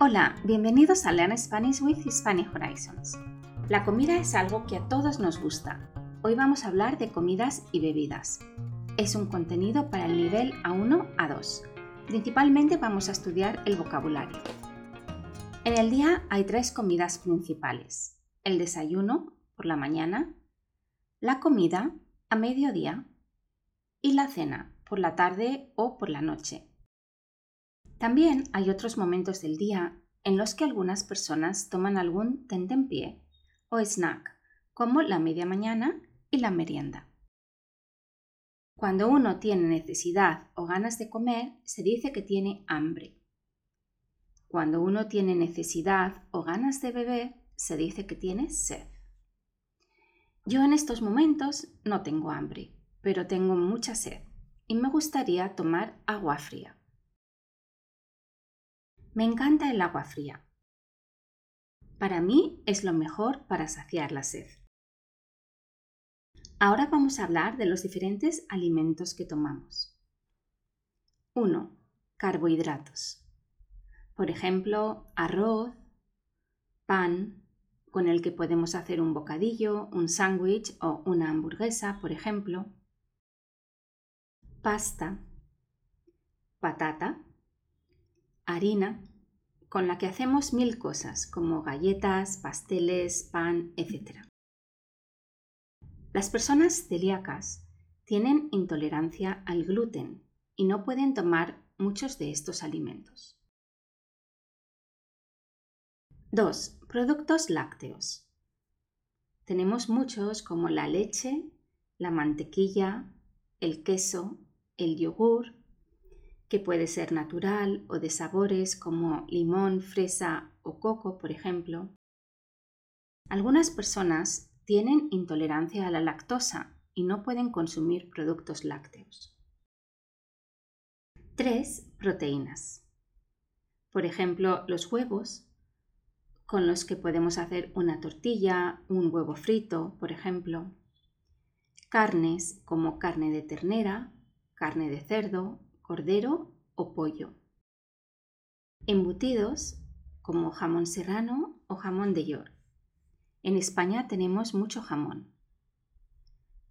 Hola, bienvenidos a Learn Spanish with Hispanic Horizons. La comida es algo que a todos nos gusta. Hoy vamos a hablar de comidas y bebidas. Es un contenido para el nivel A1 a 2. Principalmente vamos a estudiar el vocabulario. En el día hay tres comidas principales. El desayuno, por la mañana, la comida, a mediodía, y la cena, por la tarde o por la noche. También hay otros momentos del día en los que algunas personas toman algún tentempié o snack, como la media mañana y la merienda. Cuando uno tiene necesidad o ganas de comer, se dice que tiene hambre. Cuando uno tiene necesidad o ganas de beber, se dice que tiene sed. Yo en estos momentos no tengo hambre, pero tengo mucha sed y me gustaría tomar agua fría. Me encanta el agua fría. Para mí es lo mejor para saciar la sed. Ahora vamos a hablar de los diferentes alimentos que tomamos. 1. Carbohidratos. Por ejemplo, arroz, pan, con el que podemos hacer un bocadillo, un sándwich o una hamburguesa, por ejemplo. Pasta, patata, harina, con la que hacemos mil cosas, como galletas, pasteles, pan, etc. Las personas celíacas tienen intolerancia al gluten y no pueden tomar muchos de estos alimentos. 2. Productos lácteos. Tenemos muchos como la leche, la mantequilla, el queso, el yogur, que puede ser natural o de sabores como limón, fresa o coco, por ejemplo. Algunas personas tienen intolerancia a la lactosa y no pueden consumir productos lácteos. 3. Proteínas. Por ejemplo, los huevos, con los que podemos hacer una tortilla, un huevo frito, por ejemplo. Carnes como carne de ternera, carne de cerdo, cordero o pollo. Embutidos como jamón serrano o jamón de york. En España tenemos mucho jamón.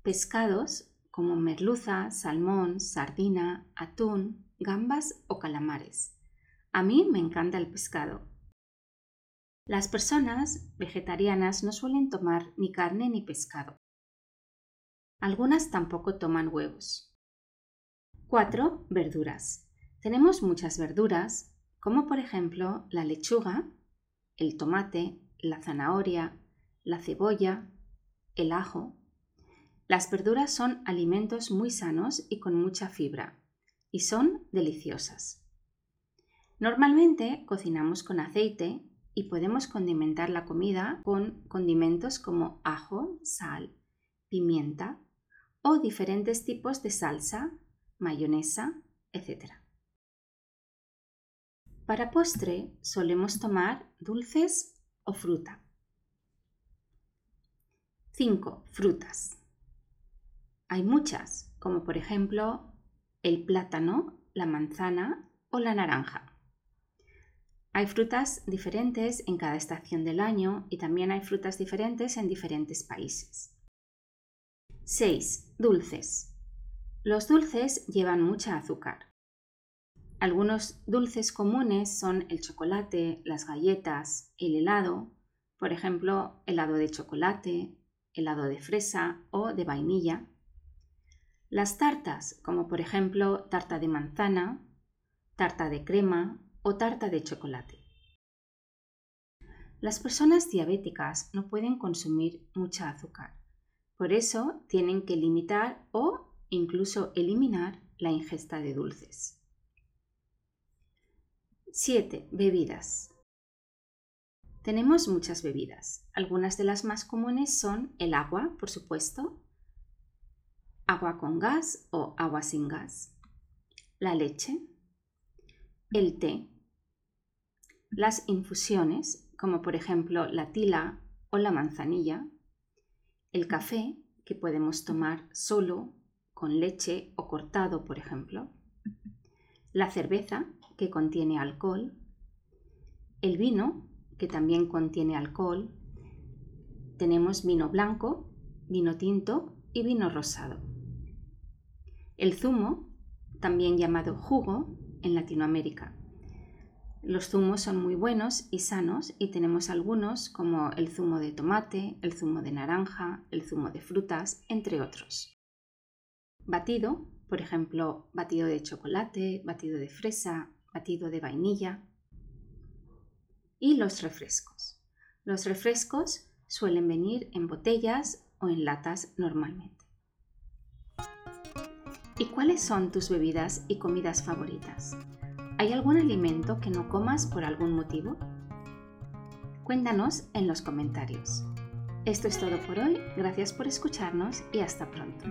Pescados como merluza, salmón, sardina, atún, gambas o calamares. A mí me encanta el pescado. Las personas vegetarianas no suelen tomar ni carne ni pescado. Algunas tampoco toman huevos. 4. Verduras. Tenemos muchas verduras, como por ejemplo la lechuga, el tomate, la zanahoria, la cebolla, el ajo. Las verduras son alimentos muy sanos y con mucha fibra, y son deliciosas. Normalmente cocinamos con aceite y podemos condimentar la comida con condimentos como ajo, sal, pimienta o diferentes tipos de salsa mayonesa, etc. Para postre solemos tomar dulces o fruta. 5. Frutas. Hay muchas, como por ejemplo el plátano, la manzana o la naranja. Hay frutas diferentes en cada estación del año y también hay frutas diferentes en diferentes países. 6. Dulces. Los dulces llevan mucha azúcar. Algunos dulces comunes son el chocolate, las galletas, el helado, por ejemplo, helado de chocolate, helado de fresa o de vainilla. Las tartas, como por ejemplo tarta de manzana, tarta de crema o tarta de chocolate. Las personas diabéticas no pueden consumir mucha azúcar, por eso tienen que limitar o incluso eliminar la ingesta de dulces. 7. Bebidas. Tenemos muchas bebidas. Algunas de las más comunes son el agua, por supuesto, agua con gas o agua sin gas, la leche, el té, las infusiones, como por ejemplo la tila o la manzanilla, el café, que podemos tomar solo con leche o cortado, por ejemplo, la cerveza, que contiene alcohol, El vino, que también contiene alcohol. Tenemos vino blanco, vino tinto y vino rosado. El zumo, también llamado jugo en Latinoamérica. Los zumos son muy buenos y sanos y tenemos algunos como el zumo de tomate, el zumo de naranja, el zumo de frutas, entre otros. Batido, por ejemplo, batido de chocolate, batido de fresa, batido de vainilla. Y los refrescos. Los refrescos suelen venir en botellas o en latas normalmente. ¿Y cuáles son tus bebidas y comidas favoritas? ¿Hay algún alimento que no comas por algún motivo? Cuéntanos en los comentarios. Esto es todo por hoy, gracias por escucharnos y hasta pronto.